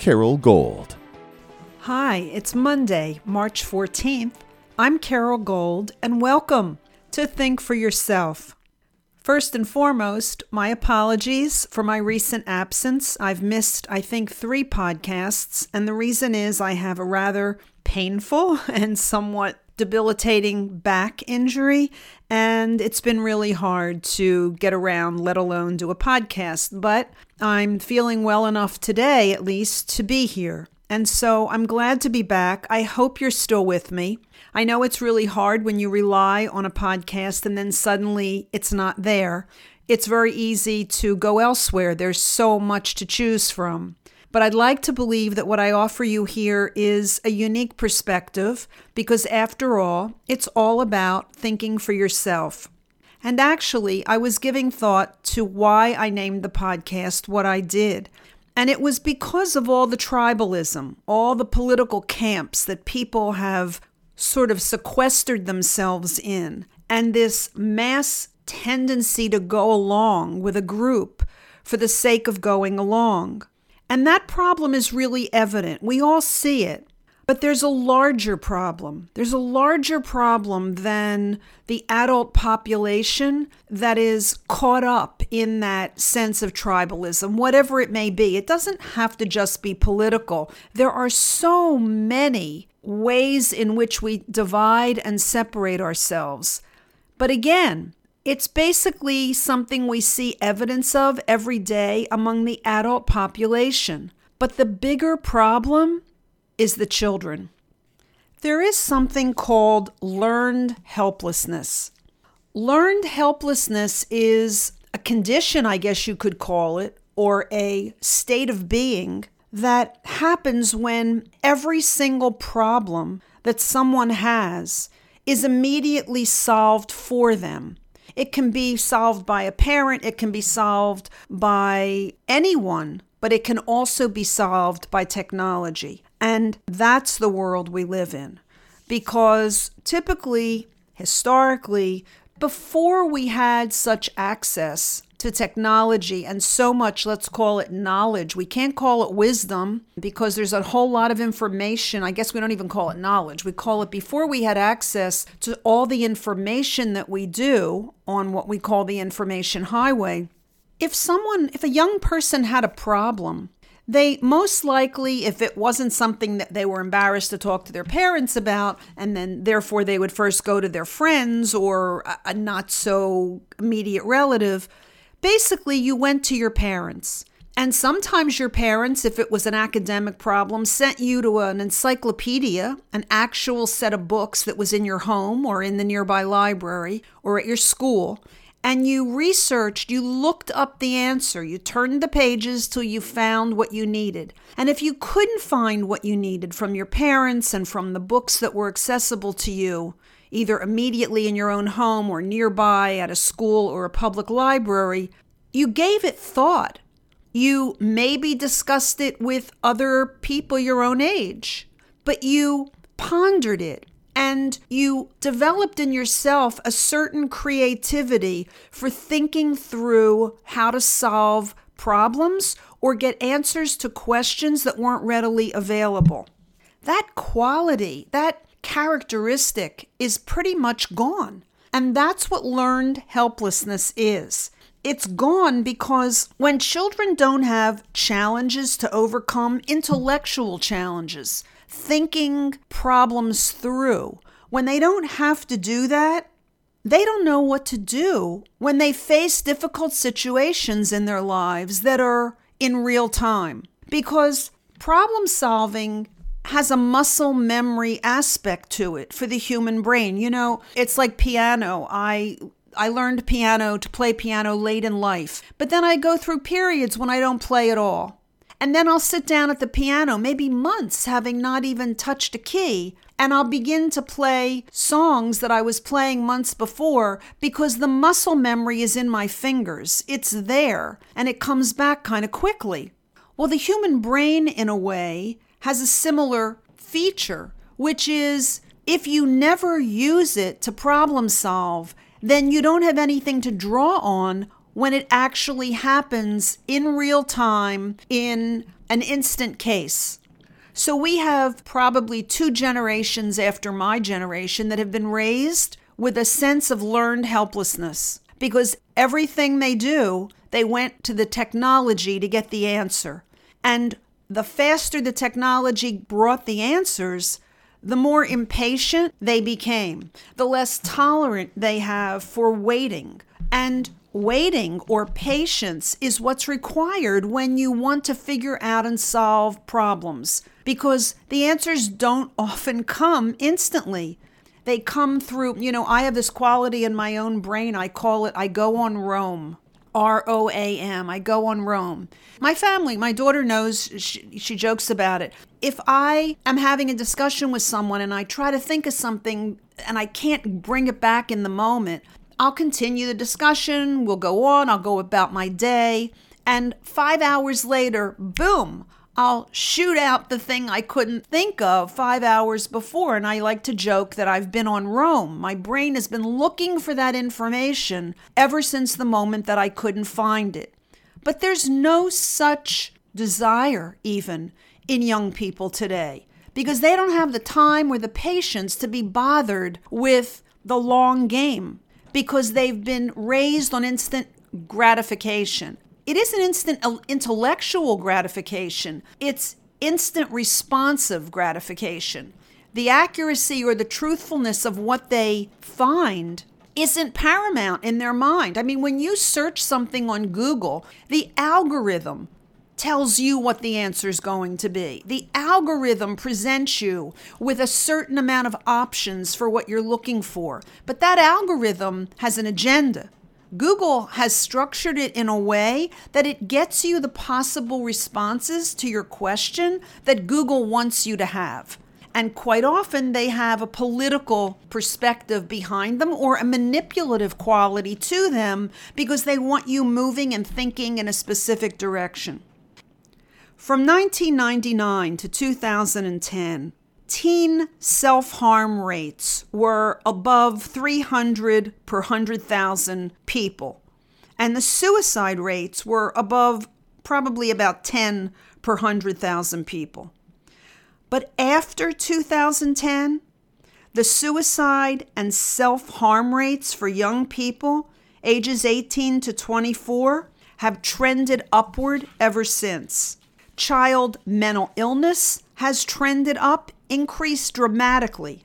Carole Gold. Hi, it's Monday, March 14th. I'm Carole Gold, and welcome to Think for Yourself. First and foremost, my apologies for my recent absence. I've missed, I think, three podcasts, and the reason is I have a rather painful and somewhat debilitating back injury, and it's been really hard to get around, let alone do a podcast. But I'm feeling well enough today, at least, to be here. And so I'm glad to be back. I hope you're still with me. I know it's really hard when you rely on a podcast and then suddenly it's not there. It's very easy to go elsewhere. There's so much to choose from. But I'd like to believe that what I offer you here is a unique perspective because, after all, it's all about thinking for yourself. And actually, I was giving thought to why I named the podcast what I did. And it was because of all the tribalism, all the political camps that people have sort of sequestered themselves in, and this mass tendency to go along with a group for the sake of going along. And that problem is really evident. We all see it. But there's a larger problem. There's a larger problem than the adult population that is caught up in that sense of tribalism, whatever it may be. It doesn't have to just be political. There are so many ways in which we divide and separate ourselves. But again, it's basically something we see evidence of every day among the adult population. But the bigger problem is the children. There is something called learned helplessness. Learned helplessness is a condition, I guess you could call it, or a state of being that happens when every single problem that someone has is immediately solved for them. It can be solved by a parent, it can be solved by anyone, but it can also be solved by technology. And that's the world we live in. Because typically, historically, before we had such access to technology and so much, let's call it knowledge. We can't call it wisdom because there's a whole lot of information. I guess we don't even call it knowledge. We call it before we had access to all the information that we do on what we call the information highway. If someone, if a young person had a problem, they most likely, if it wasn't something that they were embarrassed to talk to their parents about, and then therefore they would first go to their friends or a not so immediate relative, Basically, you went to your parents. And sometimes your parents, if it was an academic problem, sent you to an encyclopedia, an actual set of books that was in your home or in the nearby library or at your school. And you researched, you looked up the answer, you turned the pages till you found what you needed. And if you couldn't find what you needed from your parents and from the books that were accessible to you, either immediately in your own home or nearby at a school or a public library, you gave it thought. You maybe discussed it with other people your own age, but you pondered it and you developed in yourself a certain creativity for thinking through how to solve problems or get answers to questions that weren't readily available. That quality, that characteristic is pretty much gone. And that's what learned helplessness is. It's gone because when children don't have challenges to overcome, intellectual challenges, thinking problems through, when they don't have to do that, they don't know what to do when they face difficult situations in their lives that are in real time. Because problem solving has a muscle memory aspect to it for the human brain. You know, it's like piano. I I learned piano to play piano late in life, but then I go through periods when I don't play at all. And then I'll sit down at the piano, maybe months having not even touched a key, and I'll begin to play songs that I was playing months before because the muscle memory is in my fingers. It's there and it comes back kind of quickly. Well, the human brain, in a way, has a similar feature, which is if you never use it to problem solve, then you don't have anything to draw on when it actually happens in real time in an instant case. So we have probably two generations after my generation that have been raised with a sense of learned helplessness because everything they do, they went to the technology to get the answer. And the faster the technology brought the answers, the more impatient they became, the less tolerant they have for waiting. And waiting or patience is what's required when you want to figure out and solve problems because the answers don't often come instantly. They come through, you know, I have this quality in my own brain. I call it, I go on roam. R O A M. I go on roam. My family, my daughter knows, she, she jokes about it. If I am having a discussion with someone and I try to think of something and I can't bring it back in the moment, I'll continue the discussion. We'll go on. I'll go about my day. And five hours later, boom, I'll shoot out the thing I couldn't think of five hours before. And I like to joke that I've been on roam. My brain has been looking for that information ever since the moment that I couldn't find it. But there's no such desire, even in young people today, because they don't have the time or the patience to be bothered with the long game because they've been raised on instant gratification. It isn't instant uh, intellectual gratification, it's instant responsive gratification. The accuracy or the truthfulness of what they find isn't paramount in their mind. I mean, when you search something on Google, the algorithm tells you what the answer is going to be. The algorithm presents you with a certain amount of options for what you're looking for. But that algorithm has an agenda. Google has structured it in a way that it gets you the possible responses to your question that Google wants you to have. And quite often they have a political perspective behind them or a manipulative quality to them because they want you moving and thinking in a specific direction. From 1999 to 2010, teen self harm rates were above 300 per 100,000 people, and the suicide rates were above probably about 10 per 100,000 people. But after 2010, the suicide and self harm rates for young people ages 18 to 24 have trended upward ever since. Child mental illness has trended up increased dramatically.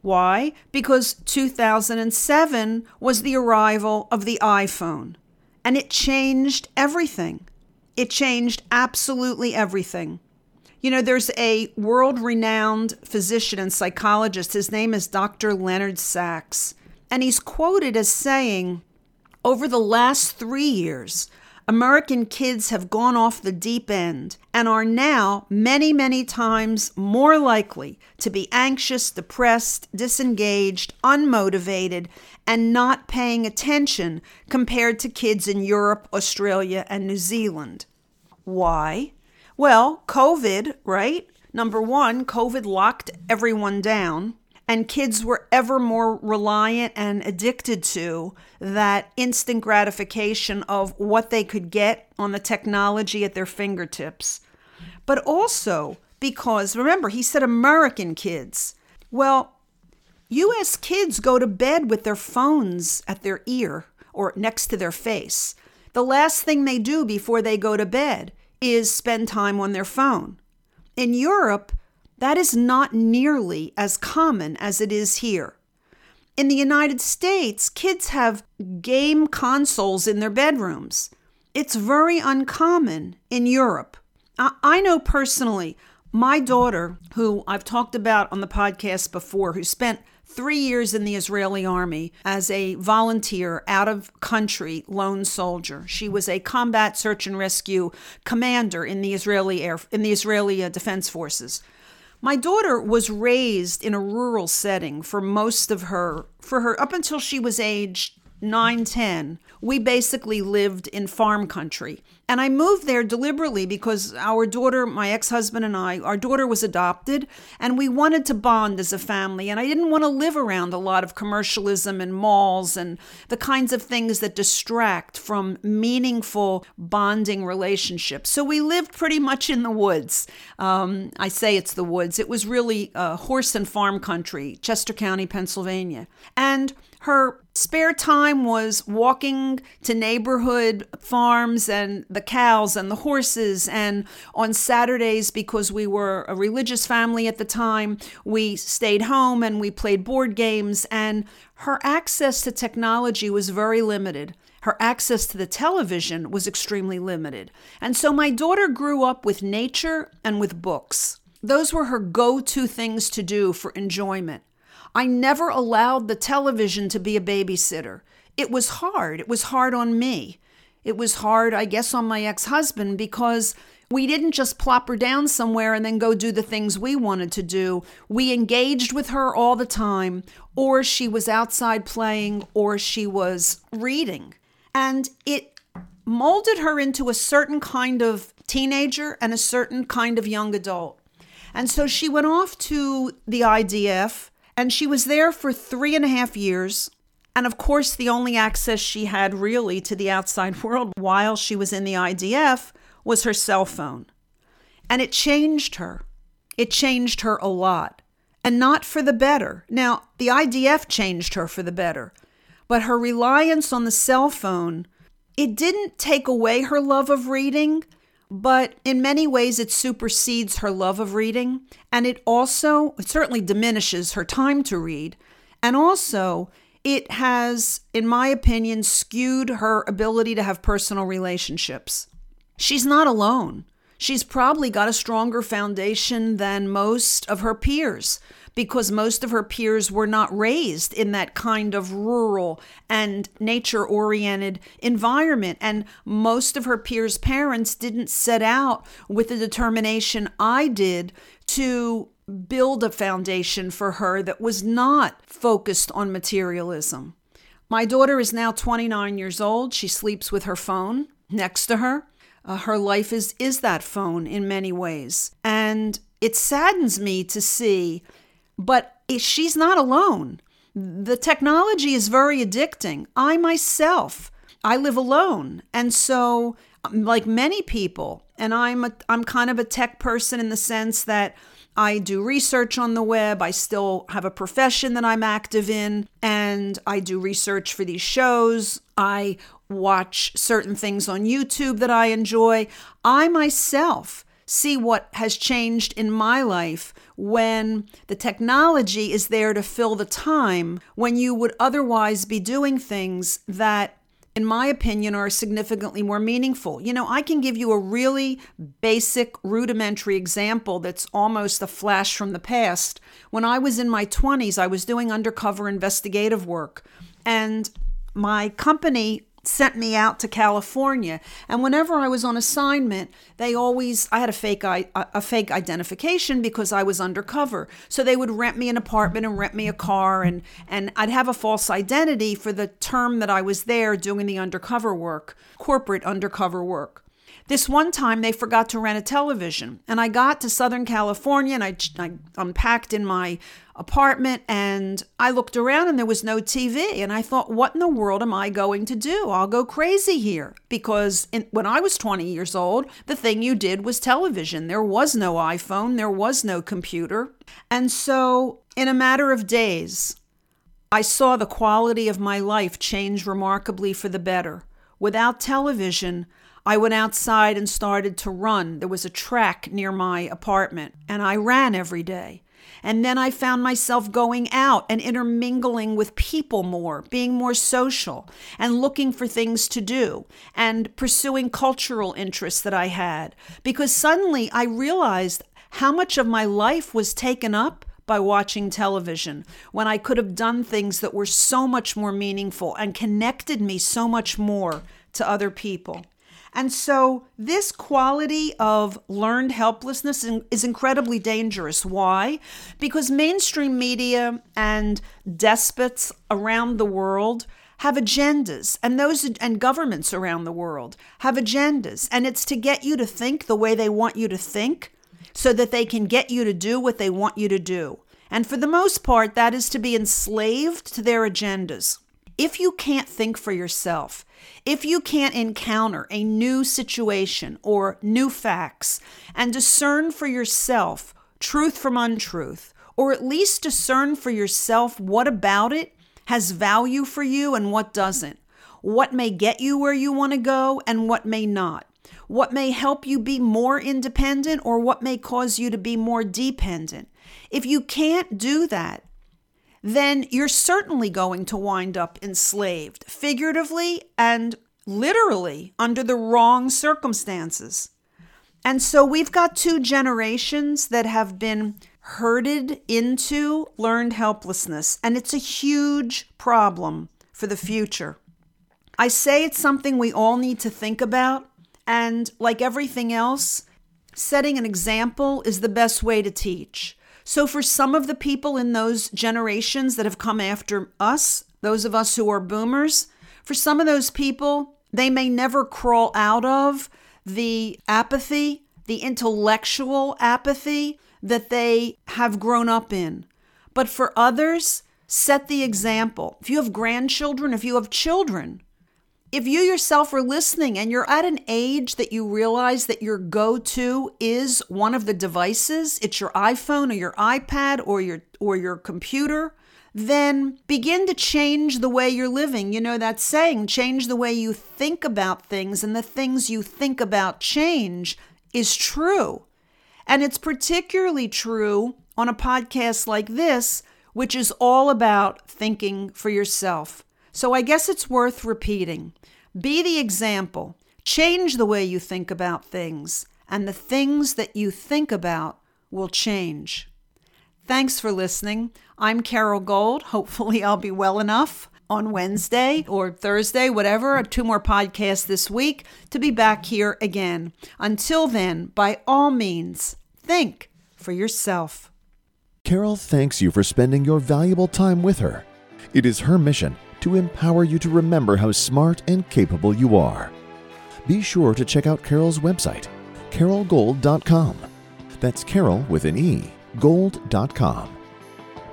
Why? Because 2007 was the arrival of the iPhone and it changed everything. It changed absolutely everything. You know, there's a world renowned physician and psychologist. His name is Dr. Leonard Sax. And he's quoted as saying, over the last three years, American kids have gone off the deep end and are now many, many times more likely to be anxious, depressed, disengaged, unmotivated, and not paying attention compared to kids in Europe, Australia, and New Zealand. Why? Well, COVID, right? Number one, COVID locked everyone down and kids were ever more reliant and addicted to that instant gratification of what they could get on the technology at their fingertips. But also because, remember, he said American kids. Well, US kids go to bed with their phones at their ear or next to their face. The last thing they do before they go to bed is spend time on their phone. In Europe, that is not nearly as common as it is here. In the United States, kids have game consoles in their bedrooms. It's very uncommon in Europe. I, know personally, my daughter, who I've talked about on the podcast before, who spent three years in the Israeli army as a volunteer out of country lone soldier. She was a combat search and rescue commander in the Israeli air in the Israeli uh, Defense Forces. My daughter was raised in a rural setting for most of her for her up until she was aged 9 10 we basically lived in farm country. And i moved there deliberately because our daughter my ex-husband and i our daughter was adopted and we wanted to bond as a family. And i didn't want to live around a lot of commercialism and malls and the kinds of things that distract from meaningful bonding relationships. So we lived pretty much in the woods. Um, i say it's the woods. It was really uh, horse and farm country chester county pennsylvania. And her spare time was walking to neighborhood farms and the cows and the horses. And on Saturdays, because we were a religious family at the time, we stayed home and we played board games. And her access to technology was very limited. Her access to the television was extremely limited. And so my daughter grew up with nature and with books. Those were her go to things to do for enjoyment. I never allowed the television to be a babysitter. It was hard. It was hard on me. It was hard, I guess, on my ex husband because we didn't just plop her down somewhere and then go do the things we wanted to do. We engaged with her all the time, or she was outside playing, or she was reading. And it molded her into a certain kind of teenager and a certain kind of young adult. And so she went off to the IDF and she was there for three and a half years. And of course, the only access she had really to the outside world while she was in the IDF was her cell phone. And it changed her. It changed her a lot, and not for the better. Now, the IDF changed her for the better, but her reliance on the cell phone, it didn't take away her love of reading, but in many ways it supersedes her love of reading and it also it certainly diminishes her time to read and also it has in my opinion skewed her ability to have personal relationships. She's not alone. She's probably got a stronger foundation than most of her peers because most of her peers were not raised in that kind of rural and nature oriented environment. And most of her peers' parents didn't set out with the determination I did to build a foundation for her that was not focused on materialism. My daughter is now 29 years old. She sleeps with her phone next to her. Uh, her life is is that phone in many ways. And it saddens me to see but she's not alone. The technology is very addicting. I myself, I live alone. And so um, like many people, and I'm a, I'm kind of a tech person in the sense that I do research on the web. I still have a profession that I'm active in, and I do research for these shows. I watch certain things on YouTube that I enjoy. I myself see what has changed in my life when the technology is there to fill the time when you would otherwise be doing things that in my opinion, are significantly more meaningful. You know, I can give you a really basic, rudimentary example that's almost a flash from the past. When I was in my 20s, I was doing undercover investigative work, and my company sent me out to California. And whenever I was on assignment, they always I had a fake a fake identification because I was undercover. So they would rent me an apartment and rent me a car and and I'd have a false identity for the term that I was there doing the undercover work, corporate undercover work. This one time they forgot to rent a television, and I got to Southern California and I, I unpacked in my apartment and I looked around and there was no TV. And I thought, what in the world am I going to do? I'll go crazy here. Because in, when I was 20 years old, the thing you did was television. There was no iPhone, there was no computer. And so, in a matter of days, I saw the quality of my life change remarkably for the better. Without television, I went outside and started to run. There was a track near my apartment, and I ran every day. And then I found myself going out and intermingling with people more, being more social, and looking for things to do, and pursuing cultural interests that I had. Because suddenly I realized how much of my life was taken up by watching television when I could have done things that were so much more meaningful and connected me so much more to other people. And so, this quality of learned helplessness is incredibly dangerous. Why? Because mainstream media and despots around the world have agendas and those and governments around the world have agendas and it's to get you to think the way they want you to think so that they can get you to do what they want you to do. And for the most part that is to be enslaved to their agendas. If you can't think for yourself, if you can't encounter a new situation or new facts and discern for yourself truth from untruth, or at least discern for yourself what about it has value for you and what doesn't, what may get you where you want to go and what may not, what may help you be more independent or what may cause you to be more dependent. If you can't do that, then you're certainly going to wind up enslaved, figuratively and literally, under the wrong circumstances. And so we've got two generations that have been herded into learned helplessness, and it's a huge problem for the future. I say it's something we all need to think about, and like everything else, setting an example is the best way to teach. So, for some of the people in those generations that have come after us, those of us who are boomers, for some of those people, they may never crawl out of the apathy, the intellectual apathy that they have grown up in. But for others, set the example. If you have grandchildren, if you have children, if you yourself are listening and you're at an age that you realize that your go to is one of the devices, it's your iPhone or your iPad or your, or your computer, then begin to change the way you're living. You know that saying, change the way you think about things, and the things you think about change is true. And it's particularly true on a podcast like this, which is all about thinking for yourself. So I guess it's worth repeating. Be the example. Change the way you think about things, and the things that you think about will change. Thanks for listening. I'm Carole Gold. Hopefully, I'll be well enough on Wednesday or Thursday, whatever, two more podcasts this week to be back here again. Until then, by all means, think for yourself. Carole thanks you for spending your valuable time with her. It is her mission to empower you to remember how smart and capable you are. Be sure to check out Carole's website, carolegold.com. That's Carol with an E, gold.com.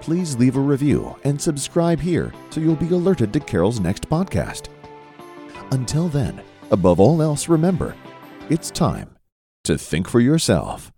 Please leave a review and subscribe here so you'll be alerted to Carole's next podcast. Until then, above all else, remember it's time to think for yourself.